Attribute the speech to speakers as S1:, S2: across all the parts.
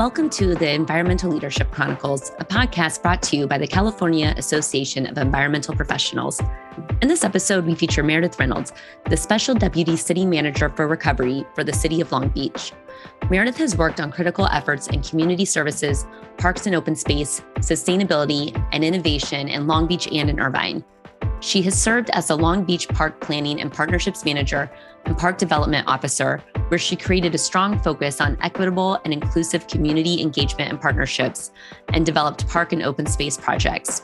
S1: Welcome to the Environmental Leadership Chronicles, a podcast brought to you by the California Association of Environmental Professionals. In this episode, we feature Meredith Reynolds, the Special Deputy City Manager for Recovery for the City of Long Beach. Meredith has worked on critical efforts in community services, parks and open space, sustainability, and innovation in Long Beach and in Irvine. She has served as the Long Beach Park Planning and Partnerships Manager and Park Development Officer, where she created a strong focus on equitable and inclusive community engagement and partnerships and developed park and open space projects.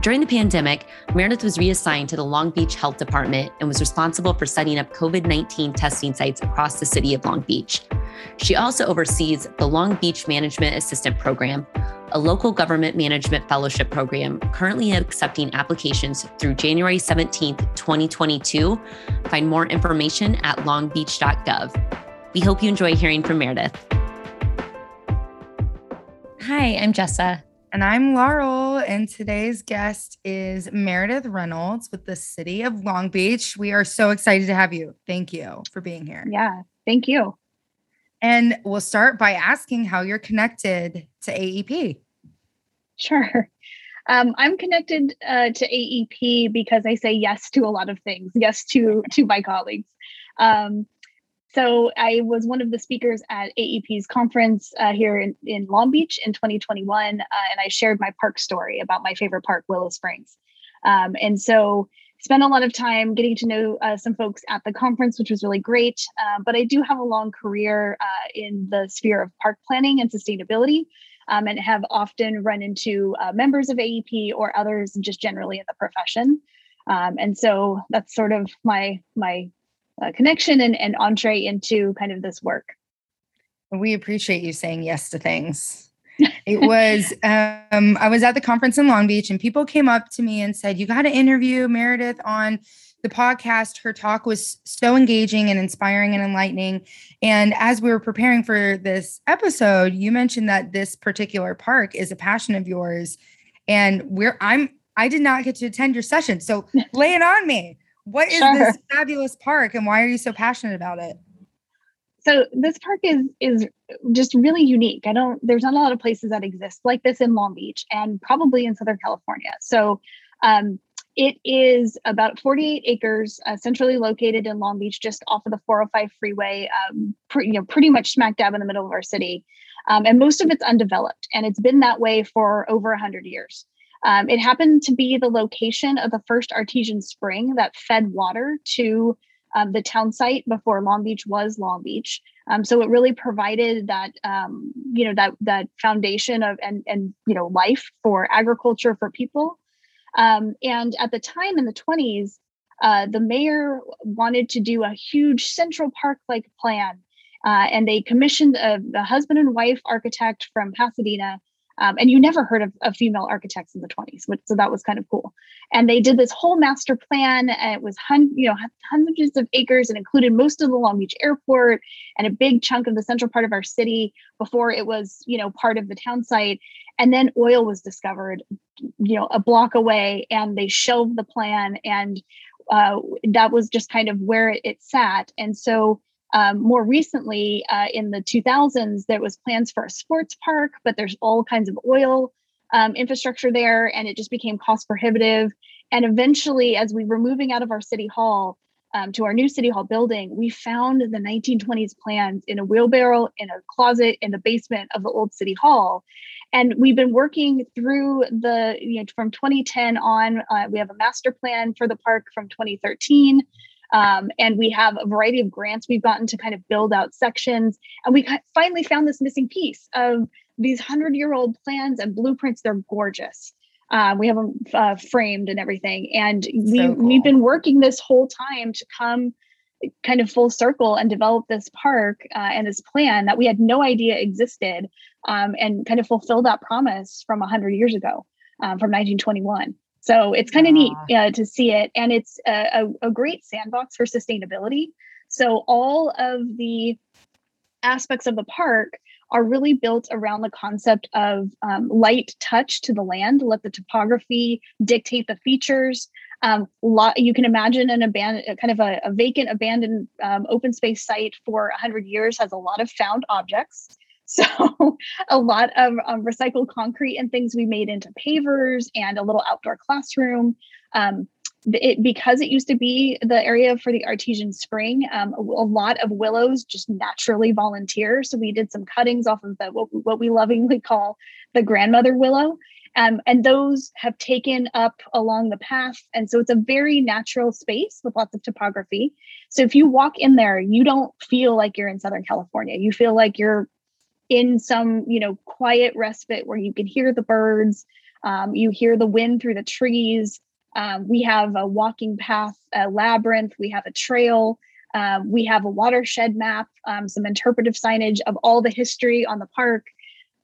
S1: During the pandemic, Meredith was reassigned to the Long Beach Health Department and was responsible for setting up COVID 19 testing sites across the city of Long Beach. She also oversees the Long Beach Management Assistant Program, a local government management fellowship program currently accepting applications through January 17, 2022. Find more information at longbeach.gov. We hope you enjoy hearing from Meredith. Hi, I'm Jessa.
S2: And I'm Laurel, and today's guest is Meredith Reynolds with the City of Long Beach. We are so excited to have you. Thank you for being here.
S3: Yeah, thank you.
S2: And we'll start by asking how you're connected to AEP.
S3: Sure. Um, I'm connected uh, to AEP because I say yes to a lot of things. Yes to to my colleagues. Um, so I was one of the speakers at AEP's conference uh, here in, in Long Beach in 2021, uh, and I shared my park story about my favorite park, Willow Springs. Um, and so spent a lot of time getting to know uh, some folks at the conference, which was really great. Uh, but I do have a long career uh, in the sphere of park planning and sustainability, um, and have often run into uh, members of AEP or others just generally in the profession. Um, and so that's sort of my my uh, connection and, and entree into kind of this work.
S2: We appreciate you saying yes to things. It was um, i was at the conference in long beach and people came up to me and said you got to interview meredith on the podcast. Her talk was so engaging and inspiring and enlightening. And as we were preparing for this episode you mentioned that this particular park is a passion of yours and we're i'm i did not get to attend your session. So lay it on me what is sure. this fabulous park and why are you so passionate about it
S3: so this park is is just really unique. I don't there's not a lot of places that exist like this in Long Beach and probably in Southern California. So um, it is about 48 acres, uh, centrally located in Long Beach, just off of the 405 freeway, um, pre, you know, pretty much smack dab in the middle of our city. Um, and most of it's undeveloped, and it's been that way for over 100 years. Um, it happened to be the location of the first artesian spring that fed water to um, the town site before Long Beach was Long Beach. Um, so it really provided that um, you know that that foundation of and and you know life for agriculture for people. Um, and at the time in the 20s, uh, the mayor wanted to do a huge Central Park like plan, uh, and they commissioned a, a husband and wife architect from Pasadena um, and you never heard of, of, female architects in the 20s, which, so that was kind of cool. And they did this whole master plan, and it was hun- you know hundreds of acres and included most of the Long Beach airport and a big chunk of the central part of our city before it was you know part of the town site. And then oil was discovered, you know, a block away, and they shelved the plan, and uh, that was just kind of where it, it sat. And so um, more recently, uh, in the 2000s, there was plans for a sports park, but there's all kinds of oil um, infrastructure there, and it just became cost prohibitive. And eventually, as we were moving out of our city hall um, to our new city hall building, we found the 1920s plans in a wheelbarrow, in a closet, in the basement of the old city hall. And we've been working through the, you know, from 2010 on. Uh, we have a master plan for the park from 2013. Um, and we have a variety of grants we've gotten to kind of build out sections. And we finally found this missing piece of these 100 year old plans and blueprints. They're gorgeous. Uh, we have them uh, framed and everything. And we, so cool. we've been working this whole time to come kind of full circle and develop this park uh, and this plan that we had no idea existed um, and kind of fulfill that promise from 100 years ago um, from 1921 so it's kind of neat uh, to see it. And it's a, a, a great sandbox for sustainability. So all of the aspects of the park are really built around the concept of um, light touch to the land, let the topography dictate the features. Um, lot, you can imagine an abandoned, kind of a, a vacant, abandoned um, open space site for 100 years has a lot of found objects. So a lot of um, recycled concrete and things we made into pavers and a little outdoor classroom. Um, it, because it used to be the area for the artesian spring, um, a, a, lot of willows just naturally volunteer. So we did some cuttings off of the what, what we lovingly call the grandmother willow. Um, and those have taken up along the path. And so it's a very natural space with lots of topography. So if you walk in there, you don't feel like you're in Southern California. You feel like you're in some, you know, quiet respite where you can hear the birds, um, you hear the wind through the trees. Um, we have a walking path, a labyrinth, we have a trail, um, we have a watershed map, um, some interpretive signage of all the history on the park.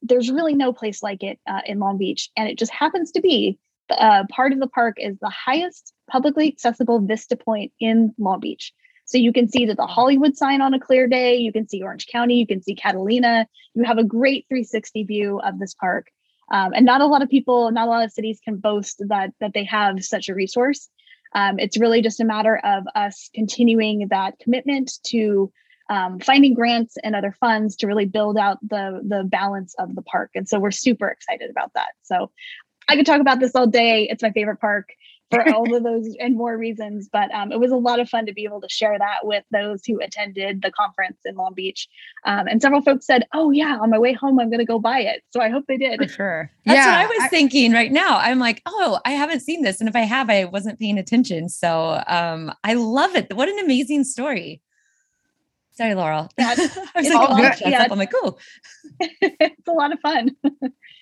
S3: There's really no place like it uh, in Long Beach. And it just happens to be uh, part of the park is the highest publicly accessible vista point in Long Beach. So you can see that the Hollywood sign on a clear day, you can see Orange County, you can see Catalina. You have a great 360 view of this park. Um, and not a lot of people, not a lot of cities can boast that that they have such a resource. Um, it's really just a matter of us continuing that commitment to um, finding grants and other funds to really build out the the balance of the park. And so we're super excited about that. So I could talk about this all day. It's my favorite park for all of those and more reasons. But um, it was a lot of fun to be able to share that with those who attended the conference in Long Beach. Um, and several folks said, "Oh yeah, on my way home, I'm going to go by it." So I hope they did.
S4: For sure. That's yeah, what I was I, thinking right now. I'm like, "Oh, I haven't seen this, and if I have, I wasn't paying attention." So um, I love it. What an amazing story. Sorry, Laurel. Yeah, I was like, oh, yeah. I'm like, "Oh,
S3: it's a lot of fun."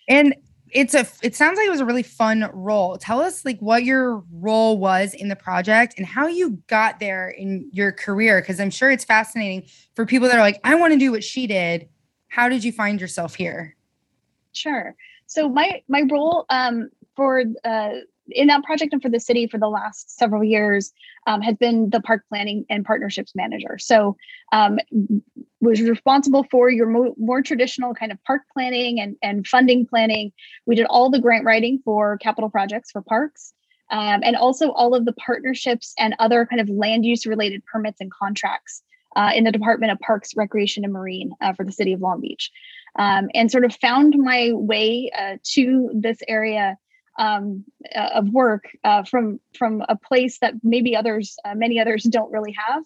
S2: and it's a it sounds like it was a really fun role. Tell us like what your role was in the project and how you got there in your career because i'm sure it's fascinating for people that are like i want to do what she did. How did you find yourself here?
S3: Sure. So my my role um, for uh, in that project and for the city for the last several years um, has been the park planning and partnerships manager. So um, was responsible for your mo- more traditional kind of park planning and, and funding planning. We did all the grant writing for capital projects for parks. Um, and also all of the partnerships and other kind of land use related permits and contracts uh, in the Department of Parks, Recreation, and Marine uh, for the city of Long Beach. Um, and sort of found my way uh, to this area um, uh, of work uh, from from a place that maybe others, uh, many others, don't really have.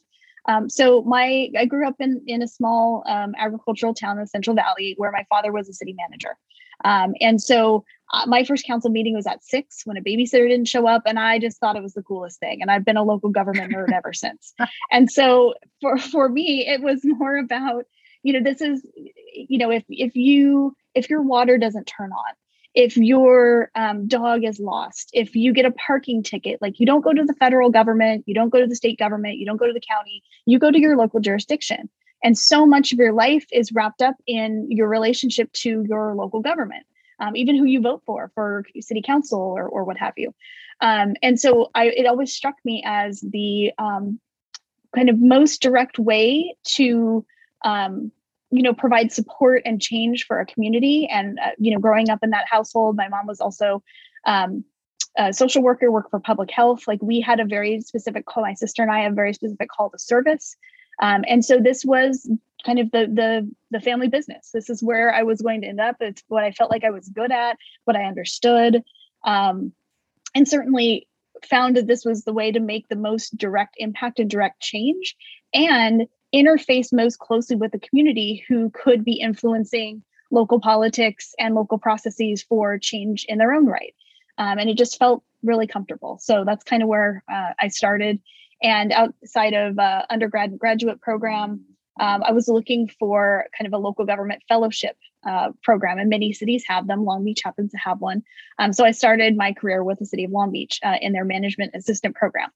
S3: Um, so my I grew up in in a small um, agricultural town in the Central Valley where my father was a city manager, um, and so uh, my first council meeting was at six when a babysitter didn't show up, and I just thought it was the coolest thing. And I've been a local government nerd ever since. And so for for me, it was more about you know this is you know if if you if your water doesn't turn on if your um, dog is lost, if you get a parking ticket, like you don't go to the federal government, you don't go to the state government, you don't go to the county, you go to your local jurisdiction. And so much of your life is wrapped up in your relationship to your local government, um, even who you vote for, for city council or, or what have you. Um, and so I, it always struck me as the um, kind of most direct way to um, you know provide support and change for a community. And uh, you know growing up in that household my mom was also um, a social worker worked for public health. Like we had a very specific call my sister and i have a very specific call to service. Um, and so this was kind of the the the family business. This is where i was going to end up. It's what i felt like i was good at what i understood um, and certainly found that this was the way to make the most direct impact and direct change. And interface most closely with the community who could be influencing local politics and local processes for change in their own right. Um, and it just felt really comfortable. So that's kind of where uh, I started. And outside of uh, undergrad and graduate program, um, I was looking for kind of a local government fellowship uh, program, and many cities have them. Long Beach happens to have one. Um, so I started my career with the city of Long Beach uh, in their management assistant program.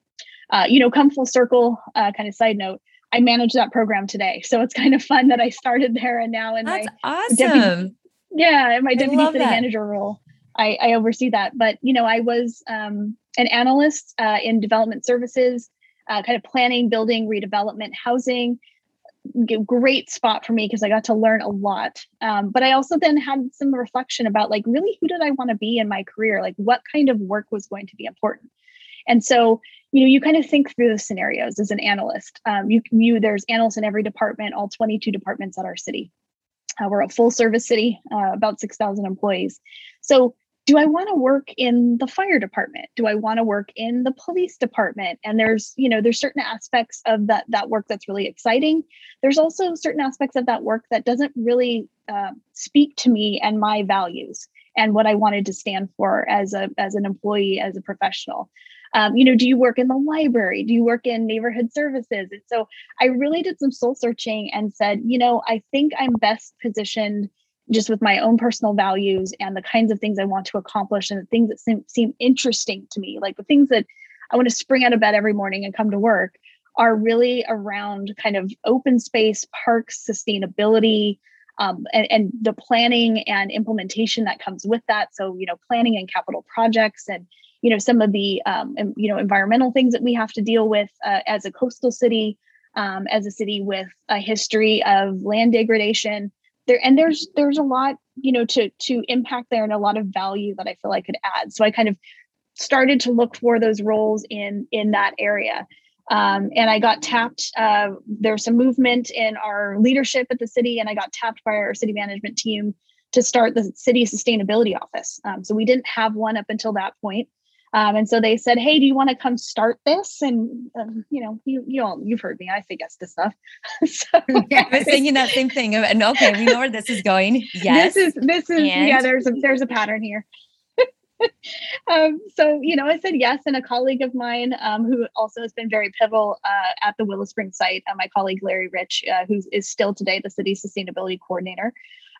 S3: Uh, you know, come full circle, uh, kind of side note. I manage that program today. So it's kind of fun that I started there and now in
S4: That's
S3: my
S4: awesome. Deputy,
S3: yeah, in my deputy city that. manager role, I, I, oversee that. But you know, I was um, an analyst uh, in development services, uh, kind of planning, building, redevelopment, housing. Great spot for me because I got to learn a lot. Um, but I also then had some reflection about like really who did I want to be in my career? Like what kind of work was going to be important? And so you know you kind of think through the scenarios as an analyst um, you you there's analysts in every department all 22 departments at our city Uh, we're a full service city, uh, about 6,000 employees. So do I want to work in the fire department? Do I want to work in the police department? And there's, you know, there's certain aspects of that that work that's really exciting. There's also certain aspects of that work that doesn't really uh, speak to me and my values and what I wanted to stand for as a as an employee, as a professional. Um, you know, do you work in the library? Do you work in neighborhood services? And so I really did some soul searching and said, you know, I think I'm best positioned just with my own personal values and the kinds of things I want to accomplish and the things that seem, seem interesting to me, like the things that I want to spring out of bed every morning and come to work, are really around kind of open space, parks, sustainability, um, and, and, the planning and implementation that comes with that. So, you know, planning and capital projects and, you know, some of the, um, you know, environmental things that we have to deal with uh, as a coastal city, um, as a city with a history of land degradation. There and there's there's a lot you know to to impact there and a lot of value that i feel i could add. So i kind of started to look for those roles in in that area. Um, and i got tapped uh, there's some movement in our leadership at the city and i got tapped by our city management team to start the city sustainability office. Um, so we didn't have one up until that point um, and so they said, "Hey, do you want to come start this?" And um, you know, you you all you've heard me. I say yes to stuff.
S4: so yeah, I was thinking that same thing. And okay, we know where this is going. Yes,
S3: this is this is and? yeah. There's a there's a pattern here. um, so you know, I said yes, and a colleague of mine um, who also has been very pivotal uh, at the Willow Spring site, uh, my colleague Larry Rich, uh, who is still today the city sustainability coordinator,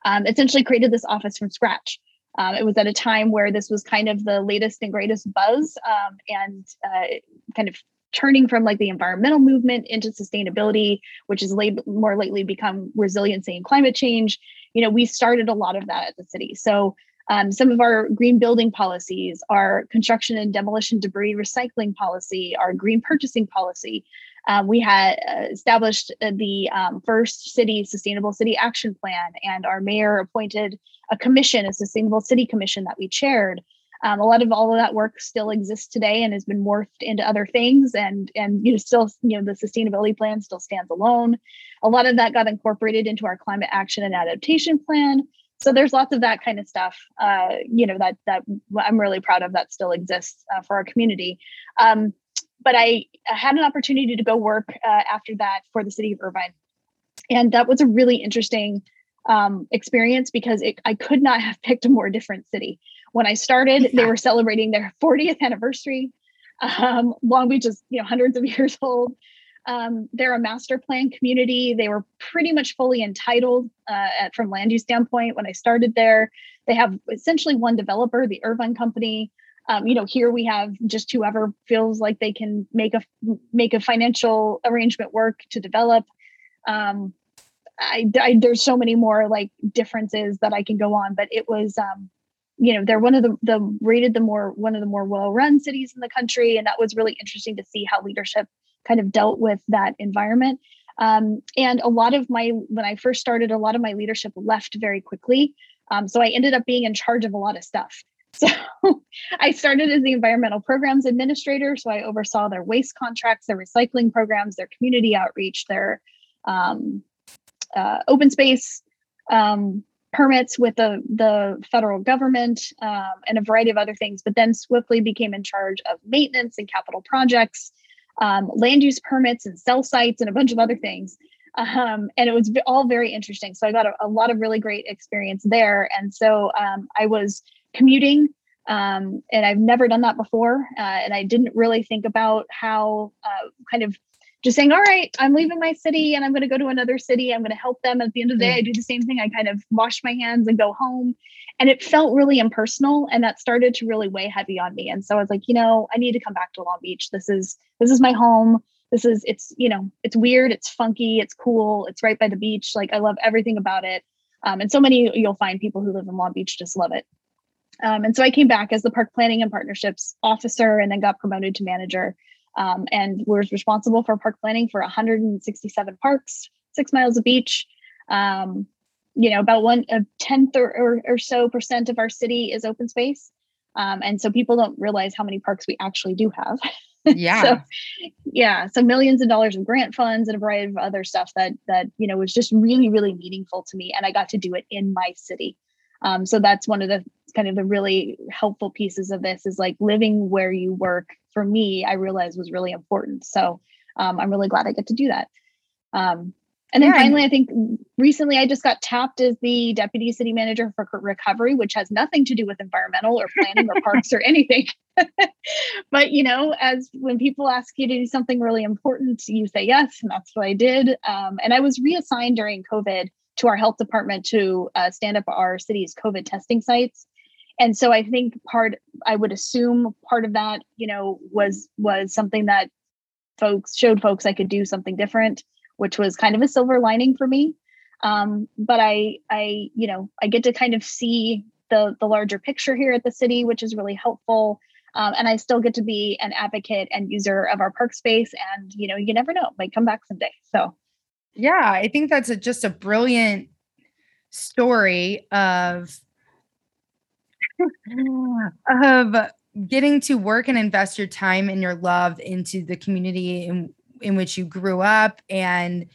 S3: um, essentially created this office from scratch. Um, it was at a time where this was kind of the latest and greatest buzz um, and uh, kind of turning from like the environmental movement into sustainability, which has lab- more lately become resiliency and climate change. You know, we started a lot of that at the city. So um, some of our green building policies, our construction and demolition debris recycling policy, our green purchasing policy. Uh, we had uh, established uh, the um, first city sustainable city action plan, and our mayor appointed a commission, a sustainable city commission that we chaired. Um, a lot of all of that work still exists today and has been morphed into other things and and you know still you know the sustainability plan still stands alone. A lot of that got incorporated into our climate action and adaptation plan. So there's lots of that kind of stuff uh, you know that that i'm really proud of that still exists uh, for our community. Um, but I, had an opportunity to go work uh, after that for the city of irvine and that was a really interesting um, experience because it, i could not have picked a more different city when i started they were celebrating their 40th anniversary um, long beach is you know hundreds of years old um, they're a master plan community. They were pretty much fully entitled uh, at, from land use standpoint when I started there. They have essentially one developer, the Irvine Company. Um, you know, here we have just whoever feels like they can make a make a financial arrangement work to develop. Um, I, I, there's so many more like differences that I can go on, but it was um, you know they're one of the the rated the more one of the more well run cities in the country, and that was really interesting to see how leadership kind of dealt with that environment. Um, and a lot of my, when I first started, a lot of my leadership left very quickly. Um, so I ended up being in charge of a lot of stuff. So I started as the environmental programs administrator. So I oversaw their waste contracts, their recycling programs, their community outreach, their um, uh, open space um, permits with the, the federal government, um, and a variety of other things, but then swiftly became in charge of maintenance and capital projects um, land use permits and cell sites and a bunch of other things. Um, and it was all very interesting. So I got a, a lot of really great experience there. And so um, I was commuting, um, and I've never done that before. Uh, and I didn't really think about how uh, kind of just saying, all right, I'm leaving my city and I'm going to go to another city. I'm going to help them. At the end of the day, I do the same thing. I kind of wash my hands and go home. And it felt really impersonal. And that started to really weigh heavy on me. And so I was like, you know, I need to come back to Long Beach. This is this is my home. This is it's, you know, it's weird, it's funky, it's cool, it's right by the beach. Like I love everything about it. Um, and so many you'll find people who live in Long Beach just love it. Um, and so I came back as the park planning and partnerships officer and then got promoted to manager um, and was responsible for park planning for 167 parks, six miles of beach. Um, you know, about one a tenth or, or, or, so percent of our city is open space. Um, and so people don't realize how many parks we actually do have.
S2: Yeah. so
S3: yeah so millions of dollars of grant funds and a variety of other stuff that that you know was just really really meaningful to me and i got to do it in my city um, so that's one of the kind of the really helpful pieces of this is like living where you work for me i realized was really important so um, i'm really glad i get to do that um, and then yeah. finally, I think recently I just got tapped as the deputy city manager for recovery, which has nothing to do with environmental or planning or parks or anything. but you know, as when people ask you to do something really important, you say yes, and that's what I did. Um, and I was reassigned during COVID to our health department to uh, stand up our city's COVID testing sites. And so I think part, I would assume part of that, you know, was was something that folks showed folks I could do something different which was kind of a silver lining for me. Um, but I, I, you know, I get to kind of see the the larger picture here at the city, which is really helpful. Um, and I still get to be an advocate and user of our park space. And you know, you never know, might come back someday. So,
S2: yeah, I think that's a, just a brilliant story of of getting to work and invest your time and your love into the community in in which you grew up and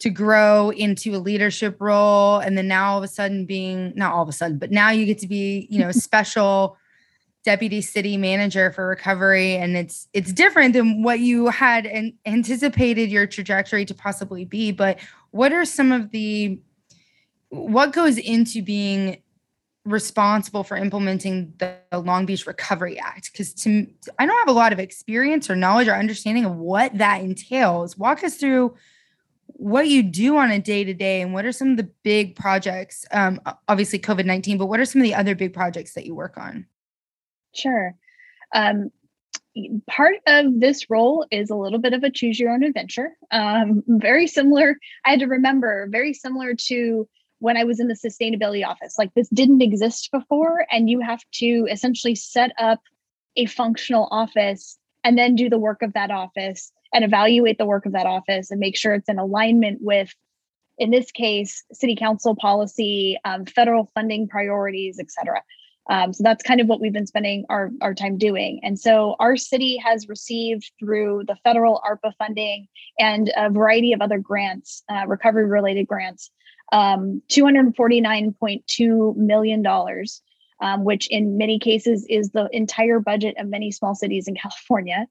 S2: to grow into a leadership role. And then now all of a sudden being not all of a sudden but now you get to be you know special deputy city manager for recovery and it's it's different than what you had an, anticipated your trajectory to possibly be but what are some of the what goes into being responsible for implementing the Long Beach Recovery Act? Because to I don't have a lot of experience or knowledge or understanding of what that entails. Walk us through what you do on a day to day and what are some of the big projects. Um, obviously COVID nineteen, but what are some of the other big projects that you work on?
S3: Sure. Um, part of this role is a little bit of a choose your own adventure. Um, very similar. I had to remember very similar to when I was in the sustainability office. Like this didn't exist before, and you have to essentially set up a functional office and then do the work of that office and evaluate the work of that office and make sure it's in alignment with in this case city council policy um, federal funding priorities et cetera um, so that's kind of what we've been spending our, our time doing and so our city has received through the federal arpa funding and a variety of other grants uh, recovery related grants um, $249.2 million, um, which in many cases is the entire budget of many small cities in California.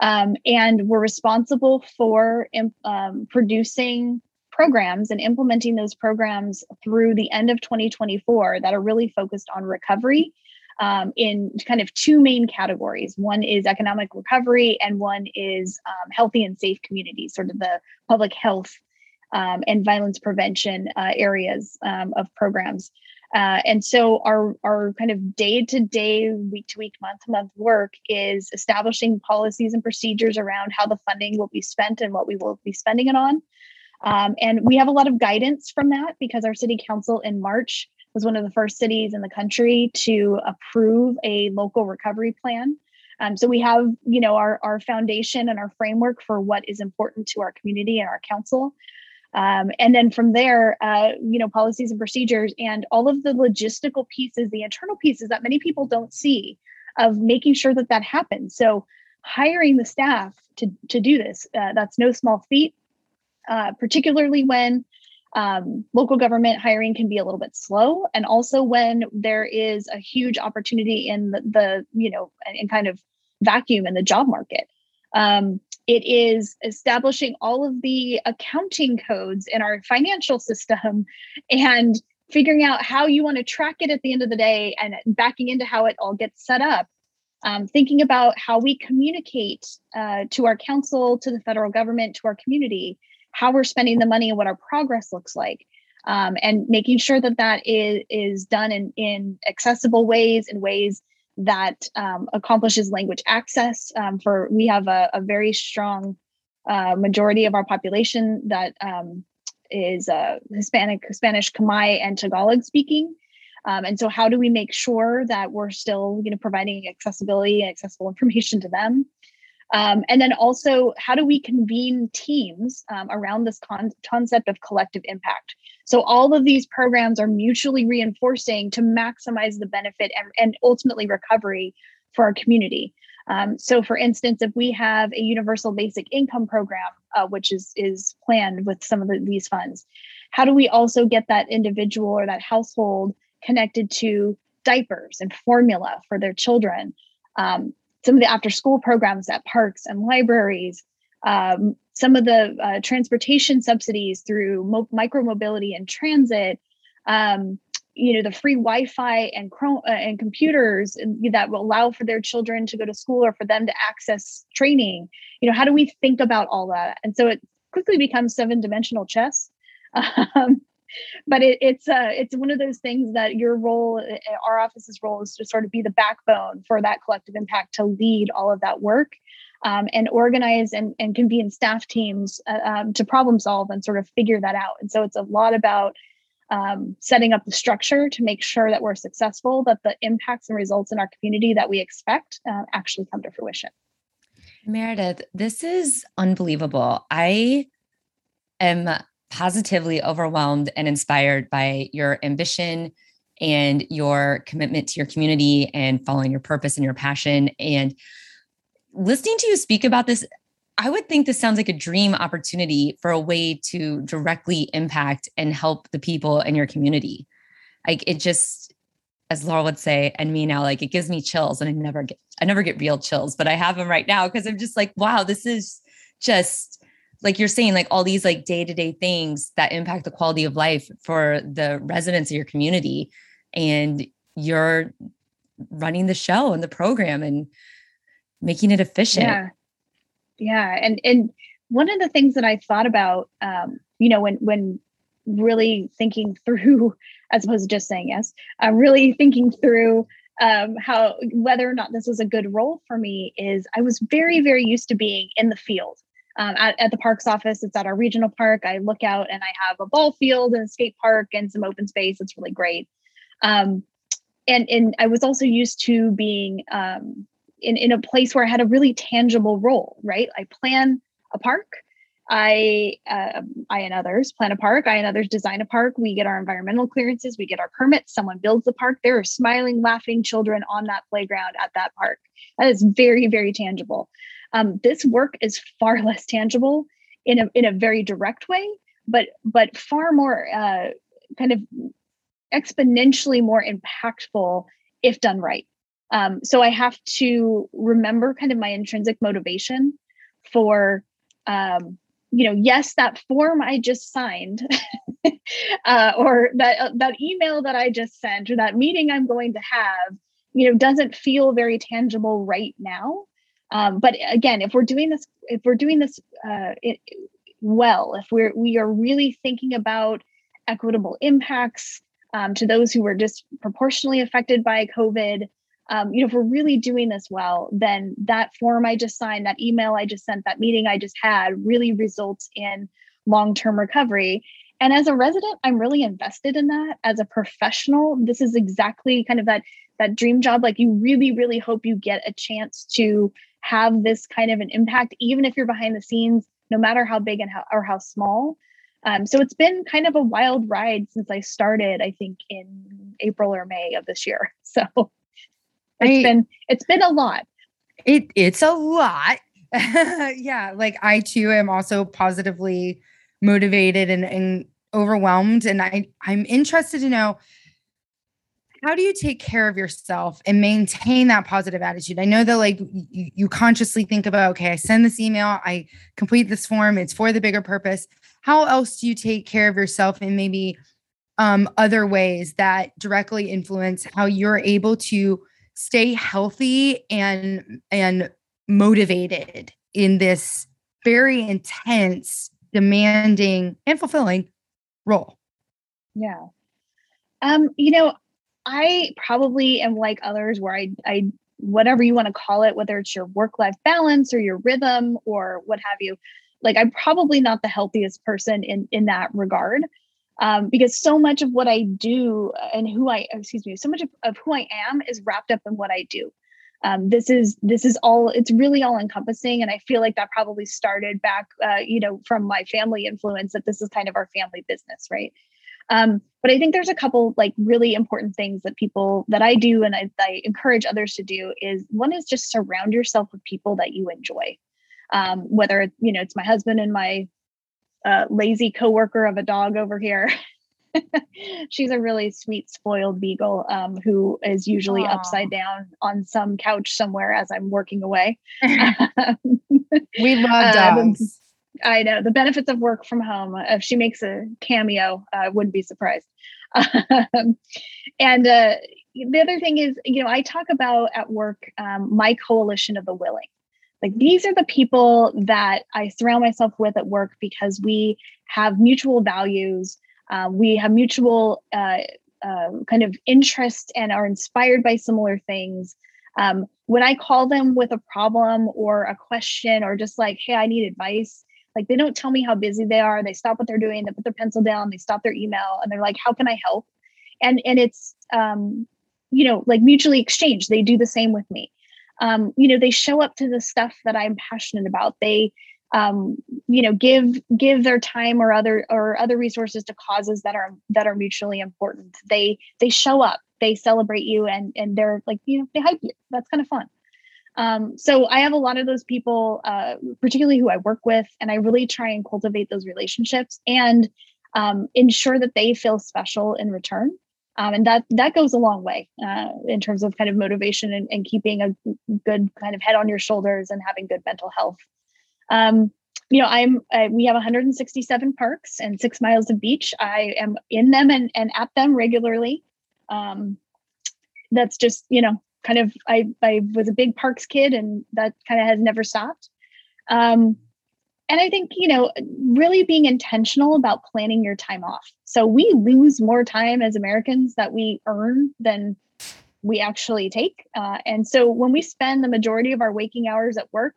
S3: Um, and we're responsible for um, producing programs and implementing those programs through the end of 2024 that are really focused on recovery um, in kind of two main categories. One is economic recovery, and one is um, healthy and safe communities, sort of the public health um, and violence prevention uh, areas um, of programs. Uh, and so our, our kind of day to day, week to week, month to month work is establishing policies and procedures around how the funding will be spent and what we will be spending it on. Um, and we have a lot of guidance from that because our city council in March was one of the first cities in the country to approve a local recovery plan. Um, so we have, you know, our, our foundation and our framework for what is important to our community and our council. Um, and then from there, uh, you know, policies and procedures and all of the logistical pieces, the internal pieces that many people don't see of making sure that that happens. So hiring the staff to, to do this, uh, that's no small feat, uh, particularly when um, local government hiring can be a little bit slow. And also when there is a huge opportunity in the, the you know, in kind of vacuum in the job market. Um, it is establishing all of the accounting codes in our financial system and figuring out how you want to track it at the end of the day and backing into how it all gets set up. Um, thinking about how we communicate uh, to our council, to the federal government, to our community, how we're spending the money and what our progress looks like. Um, and making sure that that is, is done in, in accessible ways, in ways that um, accomplishes language access. Um, for we have a, a very strong uh, majority of our population that um, is uh, Hispanic, Spanish, Khmer, and Tagalog speaking. Um, and so, how do we make sure that we're still, you know, providing accessibility and accessible information to them? Um, and then also, how do we convene teams um, around this con- concept of collective impact? So all of these programs are mutually reinforcing to maximize the benefit and, and ultimately recovery for our community. Um, so, for instance, if we have a universal basic income program, uh, which is is planned with some of the, these funds, how do we also get that individual or that household connected to diapers and formula for their children? Um, some of the after school programs at parks and libraries, um, some of the uh, transportation subsidies through mo- micro mobility and transit. Um, you know the free wi-fi and chrome uh, and computers that will allow for their children to go to school or for them to access training you know how do we think about all that and so it quickly becomes seven dimensional chess um, but it, it's uh, it's one of those things that your role uh, our office's role is to sort of be the backbone for that collective impact to lead all of that work um, and organize and, and convene staff teams uh, um, to problem solve and sort of figure that out and so it's a lot about um, setting up the structure to make sure that we're successful, that the impacts and results in our community that we expect uh, actually come to fruition.
S4: Meredith, this is unbelievable. I am positively overwhelmed and inspired by your ambition and your commitment to your community and following your purpose and your passion. And listening to you speak about this, I would think this sounds like a dream opportunity for a way to directly impact and help the people in your community. Like it just, as Laurel would say, and me now, like it gives me chills, and I never get, I never get real chills, but I have them right now because I'm just like, wow, this is just like you're saying, like all these like day to day things that impact the quality of life for the residents of your community, and you're running the show and the program and making it efficient.
S3: Yeah. Yeah. And and one of the things that i thought about um, you know when when really thinking through as opposed to just saying yes i'm uh, really thinking through um, how whether or not this was a good role for me is i was very very used to being in the field um, at, at the parks office it's at our regional park i look out and i have a ball field and a skate park and some open space it's really great um, and and i was also used to being um, in, in a place where I had a really tangible role, right? I plan a park. I, uh, I and others plan a park. I and others design a park. We get our environmental clearances. We get our permits. Someone builds the park. There are smiling, laughing children on that playground at that park. That is very, very tangible. Um, this work is far less tangible in a in a very direct way, but but far more uh, kind of exponentially more impactful if done right. Um, so I have to remember kind of my intrinsic motivation for, um, you know, yes, that form I just signed, uh, or that uh, that email that I just sent, or that meeting I'm going to have, you know, doesn't feel very tangible right now. Um, but again, if we're doing this, if we're doing this uh, it, well, if we're we are really thinking about equitable impacts um, to those who were disproportionately affected by COVID, um, you know, if we're really doing this well, then that form I just signed, that email I just sent, that meeting I just had really results in long term recovery. And as a resident, I'm really invested in that. As a professional, this is exactly kind of that that dream job. Like you really, really hope you get a chance to have this kind of an impact, even if you're behind the scenes, no matter how big and how or how small. Um, so it's been kind of a wild ride since I started, I think in April or May of this year. So it's been it's been a lot.
S2: It it's a lot. yeah, like I too am also positively motivated and, and overwhelmed. And I I'm interested to know how do you take care of yourself and maintain that positive attitude? I know that like you, you consciously think about, okay, I send this email, I complete this form, it's for the bigger purpose. How else do you take care of yourself and maybe um, other ways that directly influence how you're able to stay healthy and and motivated in this very intense demanding and fulfilling role
S3: yeah um you know i probably am like others where i i whatever you want to call it whether it's your work life balance or your rhythm or what have you like i'm probably not the healthiest person in in that regard um, because so much of what I do and who I excuse me, so much of, of who I am is wrapped up in what I do. Um, this is this is all it's really all encompassing and i feel like that probably started back uh, you know from my family influence that this is kind of our family business right Um, but I think there's a couple like really important things that people that I do and I, I encourage others to do is one is just surround yourself with people that you enjoy. Um, whether you know it's my husband and my uh, lazy coworker of a dog over here. She's a really sweet, spoiled beagle um, who is usually Aww. upside down on some couch somewhere as I'm working away.
S2: we love dogs.
S3: Uh, I know the benefits of work from home. If she makes a cameo, I wouldn't be surprised. Um, and uh, the other thing is, you know, I talk about at work um, my coalition of the willing. Like these are the people that I surround myself with at work because we have mutual values. Uh, we have mutual uh, uh, kind of interest and are inspired by similar things. Um, when I call them with a problem or a question or just like, hey, I need advice, like they don't tell me how busy they are. They stop what they're doing, they put their pencil down, they stop their email, and they're like, how can I help? And and it's um, you know, like mutually exchanged. They do the same with me. Um, you know, they show up to the stuff that I'm passionate about. They um, you know give give their time or other or other resources to causes that are that are mutually important they they show up they celebrate you and and they're like you know they hype you that's kind of fun um, so i have a lot of those people uh, particularly who i work with and i really try and cultivate those relationships and um, ensure that they feel special in return um, and that that goes a long way uh, in terms of kind of motivation and, and keeping a good kind of head on your shoulders and having good mental health um, you know, I'm we have 167 parks and six miles of beach. I am in them and, and at them regularly. Um, that's just you know kind of I I was a big parks kid and that kind of has never stopped. Um, and I think you know really being intentional about planning your time off. So we lose more time as Americans that we earn than we actually take. Uh, and so when we spend the majority of our waking hours at work,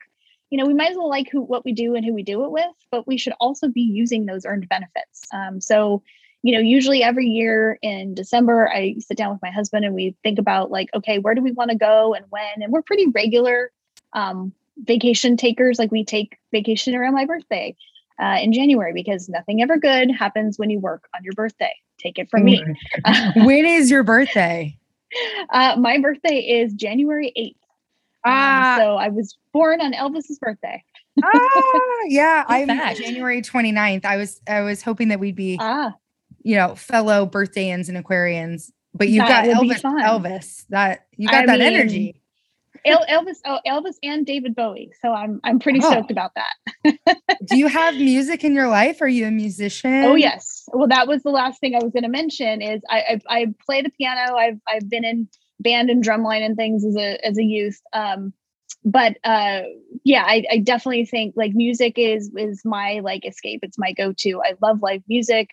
S3: you know, we might as well like who what we do and who we do it with, but we should also be using those earned benefits. Um, so, you know, usually every year in December, I sit down with my husband and we think about like, okay, where do we want to go and when? And we're pretty regular um, vacation takers. Like we take vacation around my birthday uh, in January because nothing ever good happens when you work on your birthday. Take it from me.
S2: when is your birthday?
S3: Uh, my birthday is January 8th. Um, ah. Um, so I was born on Elvis's birthday.
S2: ah, yeah. I'm January 29th. I was I was hoping that we'd be ah. You know, fellow birthdayians and Aquarians. But you've that got Elvis Elvis. That you got I that mean, energy.
S3: Elvis, oh, Elvis and David Bowie. So I'm I'm pretty oh. stoked about that.
S2: Do you have music in your life? Are you a musician?
S3: Oh yes. Well, that was the last thing I was going to mention. Is I, I, I play the piano. I've I've been in band and drumline and things as a as a youth. Um, but uh, yeah, I, I definitely think like music is is my like escape. It's my go to. I love live music.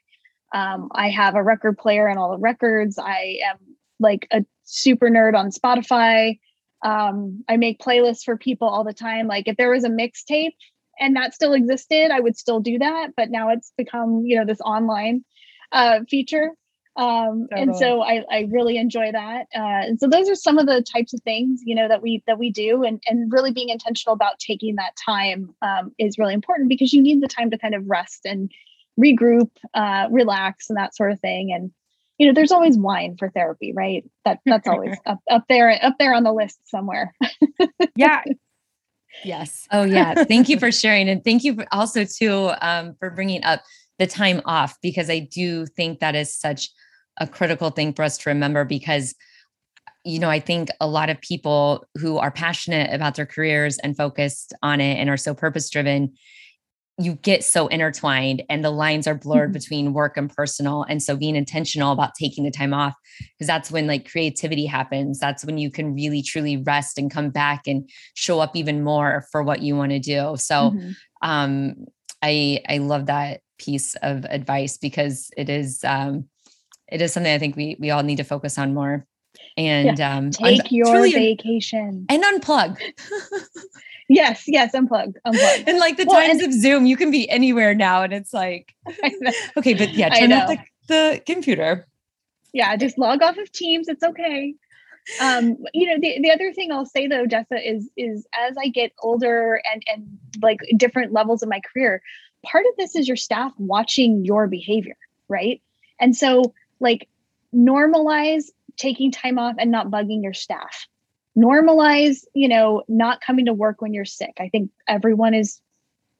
S3: Um, I have a record player and all the records. I am like a super nerd on Spotify. Um, I make playlists for people all the time. Like if there was a mixtape and that still existed, I would still do that. But now it's become, you know, this online uh, feature um, totally. and so I, I really enjoy that uh, and so those are some of the types of things you know that we that we do and and really being intentional about taking that time um, is really important because you need the time to kind of rest and regroup uh, relax and that sort of thing. And you know there's always wine for therapy right? That that's always up, up there up there on the list somewhere.
S2: Yeah.
S4: Yes. Oh yeah. Thank you for sharing. And thank you also too um, for bringing up the time off because i do think that is such a critical thing for us to remember because you know, I think a lot of people who are passionate about their careers and focused on it and are so purpose driven, you get so intertwined and the lines are blurred mm-hmm. between work and personal. And so being intentional about taking the time off, because that's when like creativity happens. That's when you can really truly rest and come back and show up even more for what you want to do. So mm-hmm. um I I love that piece of advice because it is um it is something I think we we all need to focus on more. And yeah. um,
S3: take un- your vacation
S4: and unplug.
S3: yes, yes, unplug, unplug.
S4: And like the well, times of Zoom, you can be anywhere now, and it's like, okay, but yeah, turn off the, the computer.
S3: Yeah, just log off of Teams. It's okay. Um, you know, the, the other thing I'll say though, Jessa, is is as I get older and and like different levels of my career, part of this is your staff watching your behavior, right? And so, like, normalize taking time off and not bugging your staff. Normalize, you know, not coming to work when you're sick. I think everyone is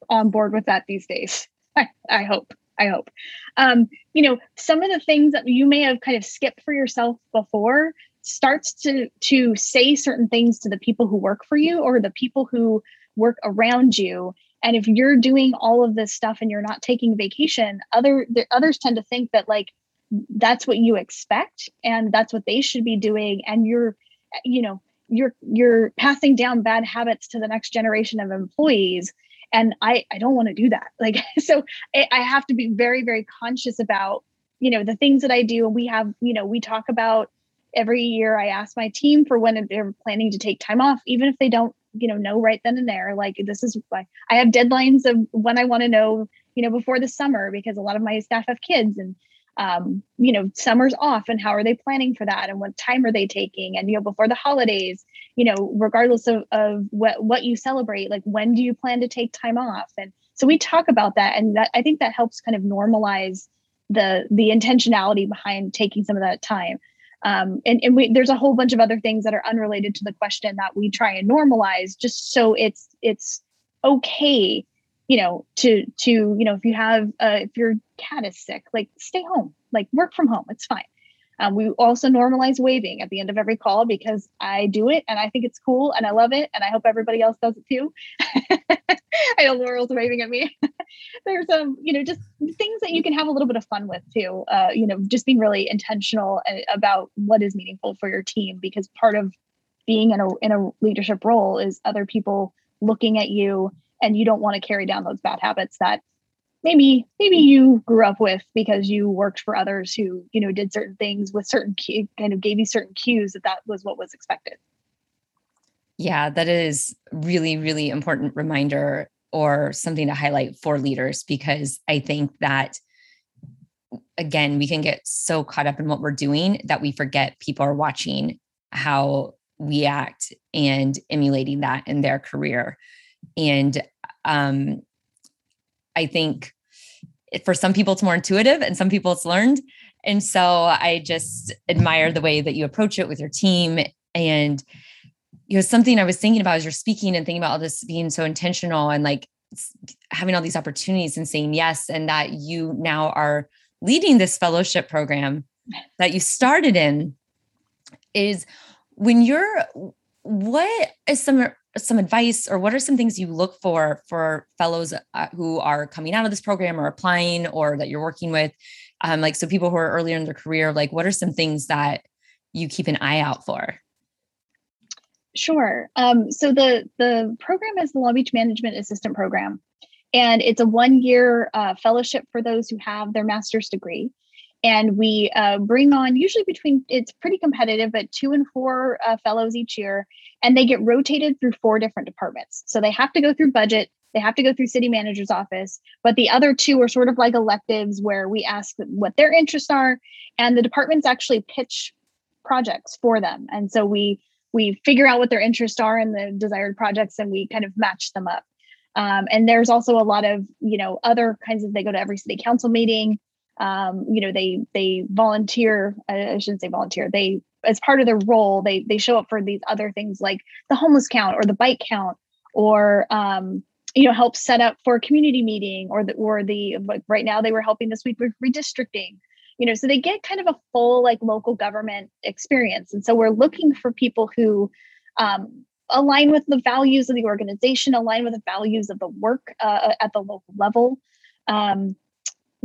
S3: on board with that these days. I, I hope. I hope. Um, you know, some of the things that you may have kind of skipped for yourself before starts to to say certain things to the people who work for you or the people who work around you and if you're doing all of this stuff and you're not taking vacation other the others tend to think that like that's what you expect and that's what they should be doing and you're you know you're you're passing down bad habits to the next generation of employees. And i i don't want to do that. Like so I, have to be very very conscious about you know the things that i do. And we have you know we talk about every year I ask my team for when they're planning to take time off, even if they don't, you know, know right then and there. Like this is why I have deadlines of when I want to know, you know, before the summer because a lot of my staff have kids and um, you know, summer's off and how are they planning for that and what time are they taking? And you know, before the holidays, you know, regardless of, of what what you celebrate, like when do you plan to take time off? And so we talk about that and that I think that helps kind of normalize the the intentionality behind taking some of that time um, and and we, there's a whole bunch of other things that are unrelated to the question that we try and normalize just so it's it's okay you know to to you know if you have uh, if your cat is sick like stay home like work from home it's fine um, we also normalize waving at the end of every call because I do it and I think it's cool and I love it and I hope everybody else does it too. I know Laurel's waving at me. There's um, you know, just things that you can have a little bit of fun with too. Uh, you know, just being really intentional uh, about what is meaningful for your team because part of being in a in a leadership role is other people looking at you and you don't want to carry down those bad habits that maybe maybe you grew up with because you worked for others who you know did certain things with certain key, kind of gave you certain cues that that was what was expected.
S4: Yeah that is really really important reminder or something to highlight for leaders because i think that again we can get so caught up in what we're doing that we forget people are watching how we act and emulating that in their career and um I think for some people it's more intuitive and some people it's learned. And so I just admire the way that you approach it with your team. And you know, something I was thinking about as you're speaking and thinking about all this being so intentional and like having all these opportunities and saying yes, and that you now are leading this fellowship program that you started in is when you're what is some some advice or what are some things you look for for fellows uh, who are coming out of this program or applying or that you're working with? Um, like so people who are earlier in their career like what are some things that you keep an eye out for?
S3: Sure. Um, so the the program is the long beach management assistant program and it's a one year uh, fellowship for those who have their master's degree and we uh, bring on usually between it's pretty competitive but two and four uh, fellows each year and they get rotated through four different departments. So they have to go through budget they have to go through city manager's office but the other two are sort of like electives where we ask what their interests are and the departments actually pitch projects for them. And so we we figure out what their interests are in the desired projects and we kind of match them up. Um, and there's also a lot of you know other kinds of they go to every city council meeting um, you know they they volunteer i shouldn't say volunteer. They as part of their role they they show up for these other things like the homeless count or the bike count or um, you know help set up for a community meeting or the or the like right now they were helping this week with redistricting. You know so they get kind of a full like local government experience. And so we're looking for people who um, align with the values of the organization align with the values of the work uh, at the local level. Um,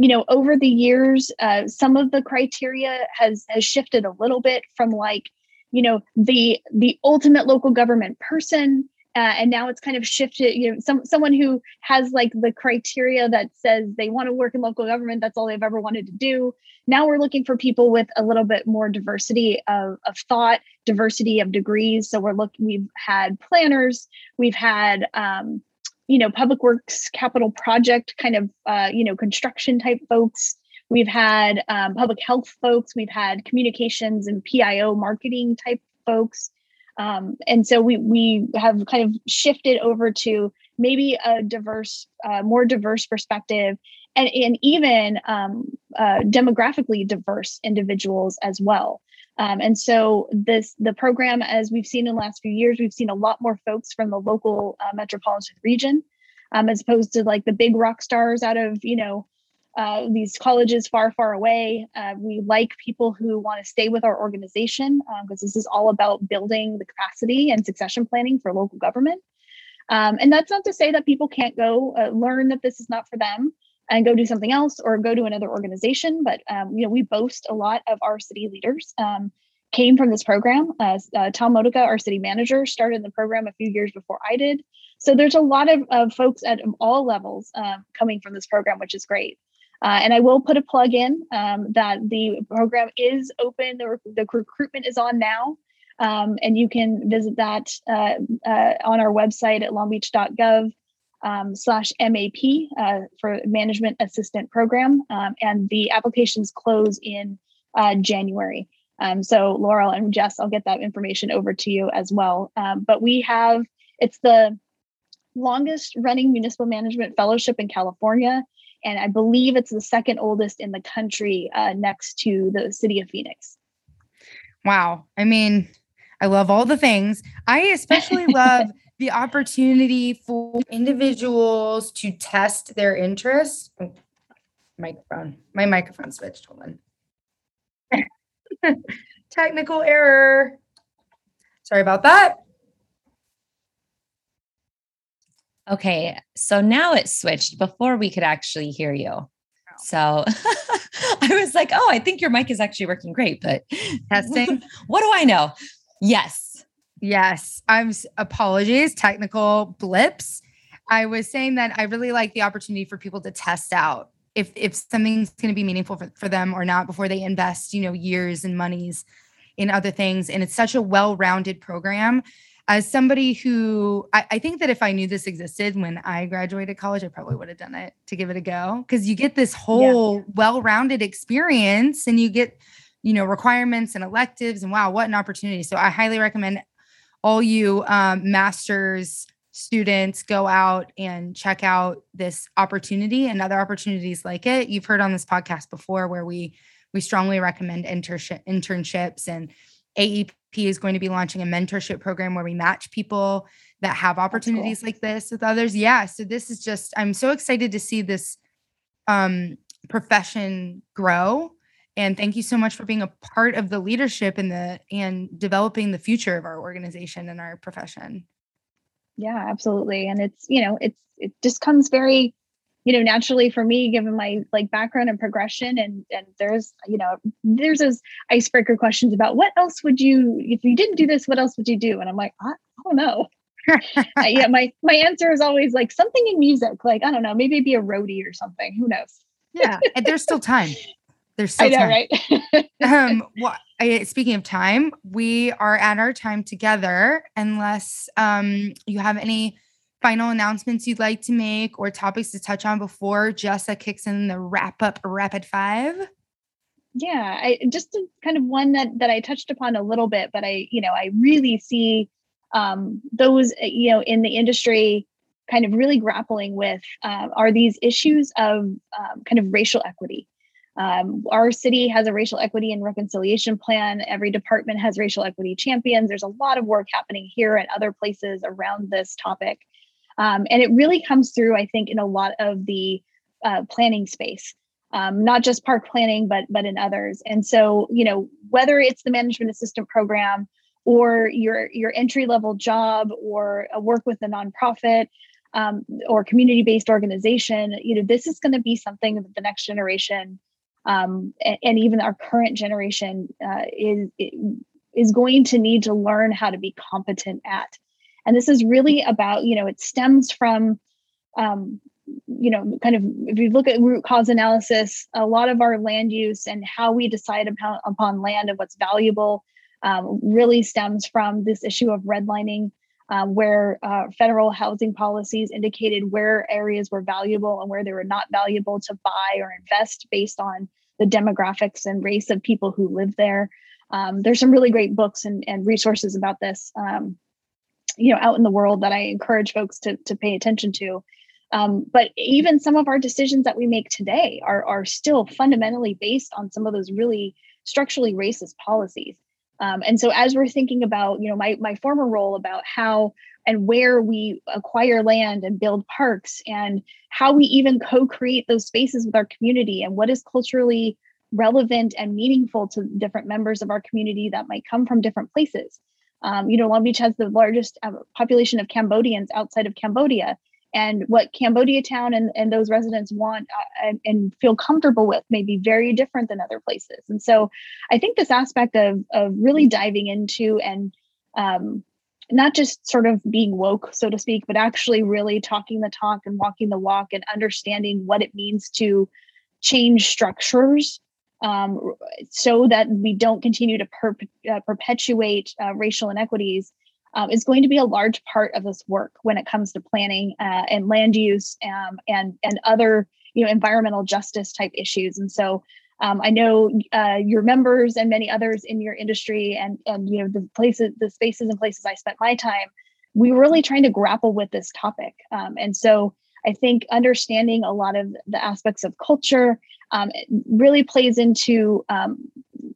S3: you know over the years uh, some of the criteria has has shifted a little bit from like you know the the ultimate local government person uh, and now it's kind of shifted you know some someone who has like the criteria that says they want to work in local government that's all they've ever wanted to do. Now we're looking for people with a little bit more diversity of, of thought diversity of degrees. So we're looking we've had planners we've had um, you know public works capital project kind of uh, you know construction type folks. We've had um, public health folks. We've had communications and pio marketing type folks. Um, and so we we have kind of shifted over to maybe a diverse, uh, more diverse perspective, and and even um, uh, demographically diverse individuals as well. Um, and so this the program, as we've seen in the last few years, we've seen a lot more folks from the local uh, metropolitan region, um, as opposed to like the big rock stars out of you know uh, these colleges far, far away. Uh, we like people who want to stay with our organization because um, this is all about building the capacity and succession planning for local government. Um, and that's not to say that people can't go uh, learn that this is not for them and go do something else or go to another organization. But um, you know, we boast a lot of our city leaders um, came from this program. Uh, Tom Modica, our city manager, started the program a few years before I did. So there's a lot of, of folks at all levels um, coming from this program, which is great. Uh, and I will put a plug in um, that the program is open. The, the recruitment is on now. Um, and you can visit that uh, uh, on our website at longbeach.gov um, slash MAP uh, for Management Assistant Program. Um, and the applications close in uh, January. Um, so Laurel and Jess, I'll get that information over to you as well. Um, but we have, it's the longest running municipal management fellowship in California and I believe it's the second oldest in the country, uh, next to the city of Phoenix.
S2: Wow, I mean, I love all the things. I especially love the opportunity for individuals to test their interests. Oh, microphone, my microphone switched. Hold on. Technical error. Sorry about that.
S4: Okay, so now it switched before we could actually hear you. Oh. So I was like, oh, I think your mic is actually working great, but
S2: testing.
S4: what do I know? Yes.
S2: Yes. I'm apologies, technical blips. I was saying that I really like the opportunity for people to test out if if something's going to be meaningful for, for them or not before they invest, you know, years and monies in other things. And it's such a well-rounded program as somebody who I, I, think that if I knew this existed when I graduated college, I probably would have done it to give it a go because you get this whole yeah. well-rounded experience and you get, you know, requirements and electives and wow, what an opportunity. So I highly recommend all you um, masters students go out and check out this opportunity and other opportunities like it. You've heard on this podcast before where we we strongly recommend internship internships and AEP is going to be launching a mentorship program where we match people that have opportunities cool. like this with others. Yeah. So this is just, I'm so excited to see this um, profession grow. And thank you so much for being a part of the leadership and the and developing the future of our organization and our profession.
S3: Yeah, absolutely. And it's, you know, it's it just comes very you know naturally for me given my like background and progression. And and there's you know there's those icebreaker questions about what else would you if you didn't do this what else would you do? And i'm like i, I don't know. Uh, yeah my my answer is always like something in music. Like i don't know maybe be a roadie or something. Who knows?
S2: Yeah and there's still time there's still
S3: I know,
S2: time. right um well I, speaking of time we are at our time together unless um you have any final announcements you'd like to make or topics to touch on before Jessa kicks in the wrap up rapid five?
S3: Yeah, I just kind of one that that I touched upon a little bit, but I, you know, I really see um, those, uh, you know, in the industry kind of really grappling with uh, are these issues of um, kind of racial equity. Um, our city has a racial equity and reconciliation plan. Every department has racial equity champions. There's a lot of work happening here and other places around this topic. Um, and it really comes through, I think, in a lot of the uh, planning space, um, not just park planning, but but in others. And so, you know, whether it's the management assistant program or your your entry level job or work with a nonprofit um, or community based organization, you know, this is going to be something that the next generation um, and, and, even our current generation uh, is is going to need to learn how to be competent at. And this is really about, you know, it stems from, um, you know, kind of if you look at root cause analysis, a lot of our land use and how we decide upon, upon land and what's valuable um, really stems from this issue of redlining, uh, where uh, federal housing policies indicated where areas were valuable and where they were not valuable to buy or invest based on the demographics and race of people who live there. Um, there's some really great books and, and resources about this, um, you know, out in the world that I encourage folks to, to pay attention to. Um, but even some of our decisions that we make today are, are still fundamentally based on some of those really structurally racist policies. Um, and so as we're thinking about, you know, my, my former role about how and where we acquire land and build parks and how we even co-create those spaces with our community and what is culturally relevant and meaningful to different members of our community that might come from different places. Um, you know, Long Beach has the largest uh, population of Cambodians outside of Cambodia and what Cambodia town and, and those residents want uh, and, and, feel comfortable with may be very different than other places. And so I think this aspect of, of really diving into and um, not just sort of being woke, so to speak, but actually really talking the talk and walking the walk and understanding what it means to change structures um, so that we don't continue to per- uh, perpetuate uh, racial inequities um, is going to be a large part of this work when it comes to planning uh, and land use um, and and other you know environmental justice type issues. And so um, I know uh, your members and many others in your industry and and you know the places, the spaces and places I spent my time, we were really trying to grapple with this topic. Um, and so I think understanding a lot of the aspects of culture um, really plays into um,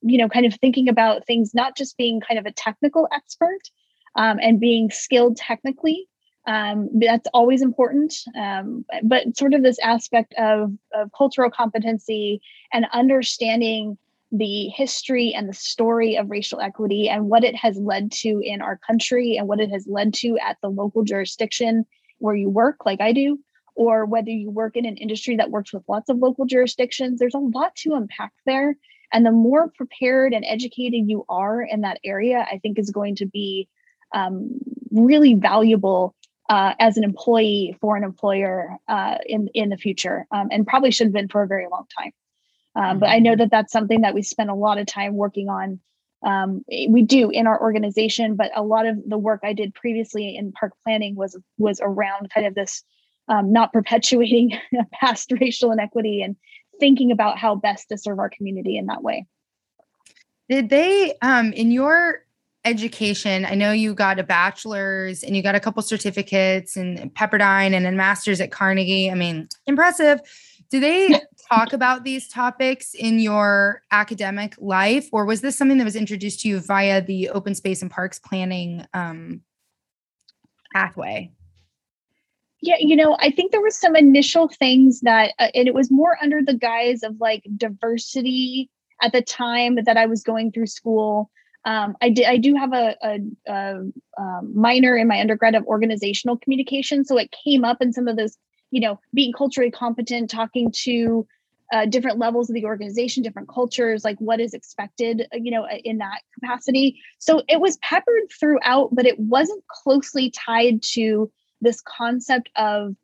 S3: you know kind of thinking about things not just being kind of a technical expert um, and being skilled technically. Um, that's always important. Um, but sort of this aspect of, of cultural competency and understanding the history and the story of racial equity and what it has led to in our country and what it has led to at the local jurisdiction where you work, like I do, or whether you work in an industry that works with lots of local jurisdictions. There's a lot to unpack there. And the more prepared and educated you are in that area, I think is going to be um, really valuable uh, as an employee for an employer uh, in in the future, um, and probably should have been for a very long time. Um, but I know mm-hmm. that that's something that we spend a lot of time working on. Um, we do in our organization, but a lot of the work I did previously in park planning was was around kind of this um, not perpetuating past racial inequity and thinking about how best to serve our community in that way.
S2: Did they, um, in your education. I know you got a bachelor's and you got a couple certificates and Pepperdine and a master's at Carnegie. I mean, impressive. Do they talk about these topics in your academic life, or was this something that was introduced to you via the open space and parks planning um, pathway?
S3: Yeah, you know, I think there was some initial things that, uh, and it was more under the guise of like diversity at the time that I was going through school um, I. I do have a, a, a, um, minor in my undergrad of organizational communication, so it came up in some of those. You know, being culturally competent, talking to uh, different levels of the organization, different cultures, like what is expected. Uh, you know, in that capacity. So it was peppered throughout, but it wasn't closely tied to this concept of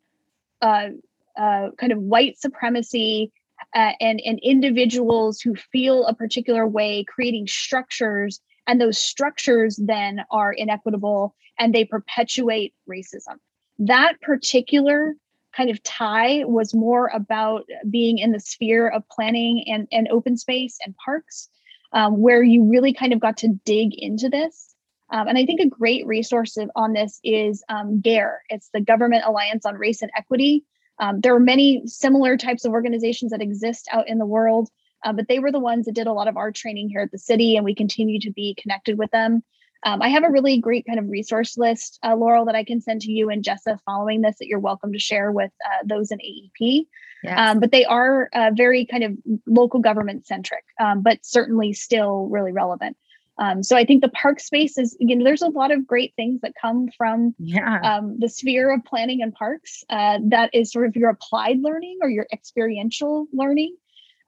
S3: uh, uh kind of white supremacy uh, and and individuals who feel a particular way creating structures and those structures then are inequitable and they perpetuate racism. That particular kind of tie was more about being in the sphere of planning and, and open space and parks, um, where you really kind of got to dig into this. Um, and I think a great resource on this is um, GARE. It's the Government Alliance on Race and Equity. Um, there are many similar types of organizations that exist out in the world. Uh, but they were the ones that did a lot of our training here at the city, and we continue to be connected with them. Um, I have a really great kind of resource list, uh, Laurel, that I can send to you and Jessa following this that you're welcome to share with uh, those in AEP. Yes. Um, but they are uh, very kind of local government centric, um, but certainly still really relevant. Um, so I think the park space is, you know, there's a lot of great things that come from yeah. um, the sphere of planning and parks. Uh, that is sort of your applied learning or your experiential learning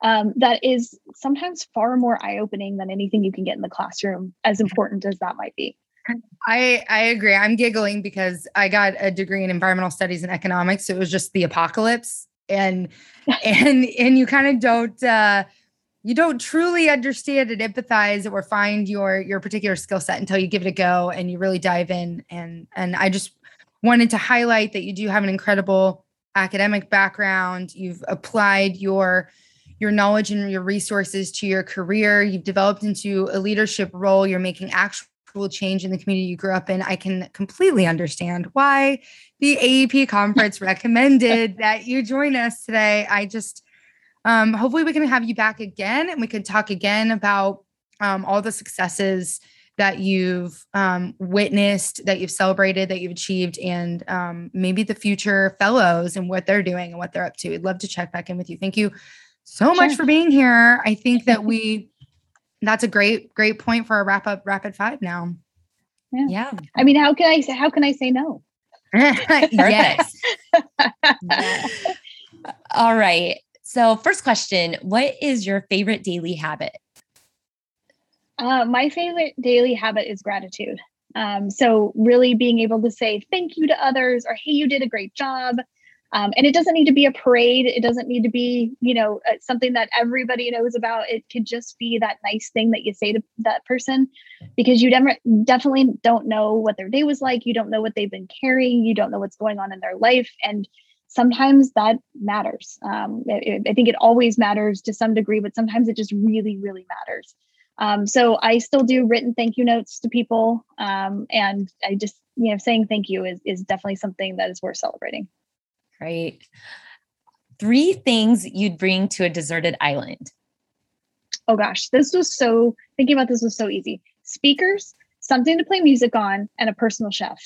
S3: um, that is sometimes far more eye-opening than anything you can get in the classroom as important as that might be
S2: I I agree. I'm giggling because I got a degree in environmental studies and economics. So it was just the apocalypse. And and and you kind of don't uh you don't truly understand and empathize or find your your particular skill set until you give it a go and you really dive in. And and I just wanted to highlight that you do have an incredible academic background. You've applied your your knowledge and your resources to your career. You've developed into a leadership role. You're making actual change in the community you grew up in. I can completely understand why the AEP conference recommended that you join us today. I just, um, hopefully, we can have you back again and we can talk again about um, all the successes that you've um, witnessed, that you've celebrated, that you've achieved, and um, maybe the future fellows and what they're doing and what they're up to. I'd love to check back in with you. Thank you so sure. much for being here. I think that we that's a great great point for a wrap up rapid five now.
S3: Yeah. yeah. I mean, how can I say how can I say no?
S4: yes. All right. So, first question What is your favorite daily habit?
S3: Uh, my favorite daily habit is gratitude. Um, so, really being able to say thank you to others or, hey, you did a great job. Um, and it doesn't need to be a parade. It doesn't need to be, you know, uh, something that everybody knows about. It could just be that nice thing that you say to that person because you never definitely don't know what their day was like. You don't know what they've been carrying. You don't know what's going on in their life. And sometimes that matters. Um, it, I think it always matters to some degree, but sometimes it just really, really matters. Um, so I still do written thank you notes to people. Um, and I just, you know, saying thank you is, is definitely something that is worth celebrating.
S4: Great. Three things you'd bring to a deserted island.
S3: Oh gosh, this was so, thinking about this was so easy. Speakers, something to play music on, and a personal chef.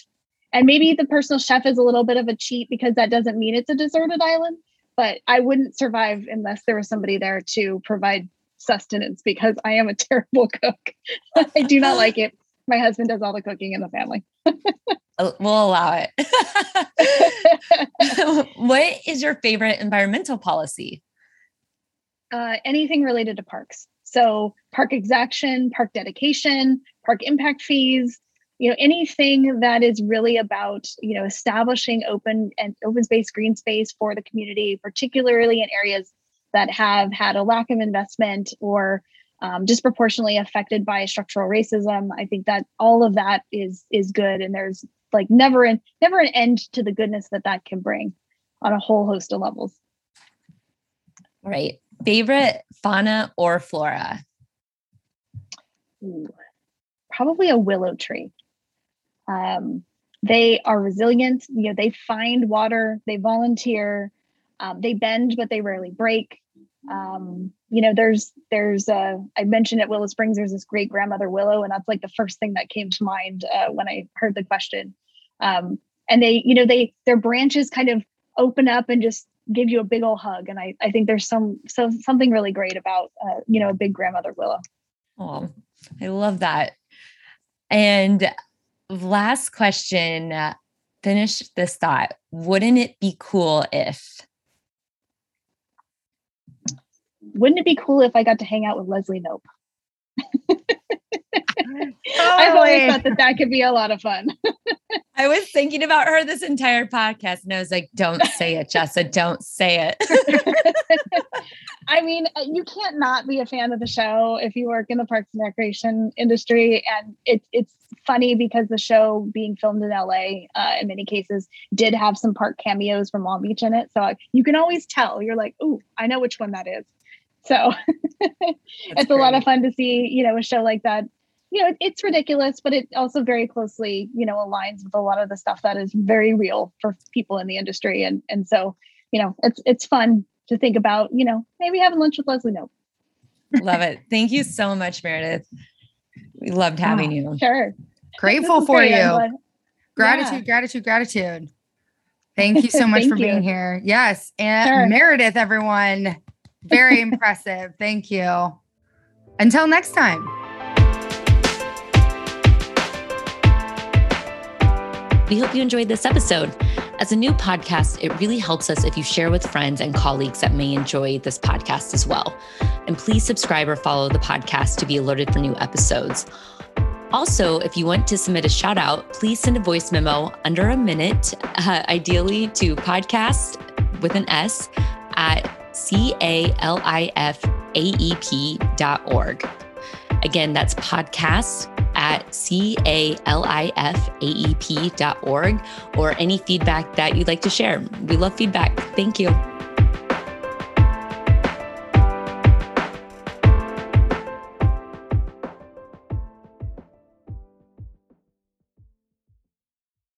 S3: And maybe the personal chef is a little bit of a cheat because that doesn't mean it's a deserted island, but I wouldn't survive unless there was somebody there to provide sustenance because I am a terrible cook. I do not like it. My husband does all the cooking in the family.
S4: we'll allow it. what is your favorite environmental policy?
S3: Uh, anything related to parks. So, park exaction, park dedication, park impact fees, you know anything that is really about you know establishing open and open space green space for the community particularly in areas that have had a lack of investment or um, disproportionately affected by structural racism. I think that all of that is is good, and there's like never an never an end to the goodness that that can bring on a whole host of levels.
S4: Right. Favorite fauna or flora?
S3: Ooh, probably a willow tree. Um, they are resilient. You know, they find water. They volunteer. Um, they bend, but they rarely break. Um, you know, there's there's uh, I mentioned at Willow Springs, there's this great grandmother willow, and that's like the first thing that came to mind uh, when I heard the question. Um, and they, you know, they their branches kind of open up and just give you a big old hug. And I I think there's some so something really great about uh, you know a big grandmother willow.
S4: Oh, I love that. And last question. Uh, finish this thought. Wouldn't it be cool if?
S3: Wouldn't it be cool if I got to hang out with Leslie Knope? I've always thought that that could be a lot of fun.
S4: I was thinking about her this entire podcast and I was like, don't say it, Jessa, don't say it.
S3: I mean, uh, you can't not be a fan of the show if you work in the parks and recreation industry. And it's it's funny because the show being filmed in LA uh, in many cases did have some park cameos from Long Beach in it. So you can always tell. You're like, oh, I know which one that is. So it's great. a lot of fun to see, you know, a show like that. You know, it's ridiculous, but it also very closely, you know, aligns with a lot of the stuff that is very real for people in the industry. And and so, you know, it's it's fun to think about, you know, maybe having lunch with Leslie Knope.
S4: Love it. Thank you so much, Meredith. We loved ah, having oh, you.
S3: Sure.
S2: Grateful for great. you. Gratitude, yeah. gratitude, gratitude. Thank you so much for you. being here. Yes. And sure. Meredith, everyone. Very impressive. Thank you. Until next time.
S4: We hope you enjoyed this episode. As a new podcast, it really helps us if you share with friends and colleagues that may enjoy this podcast as well. And please subscribe or follow the podcast to be alerted for new episodes. Also, if you want to submit a shout out, please send a voice memo under a minute, uh, ideally to podcast with an S at C A L I F A E P dot org. Again, that's podcast at C A L I F A E P dot org or any feedback that you'd like to share. We love feedback. Thank you.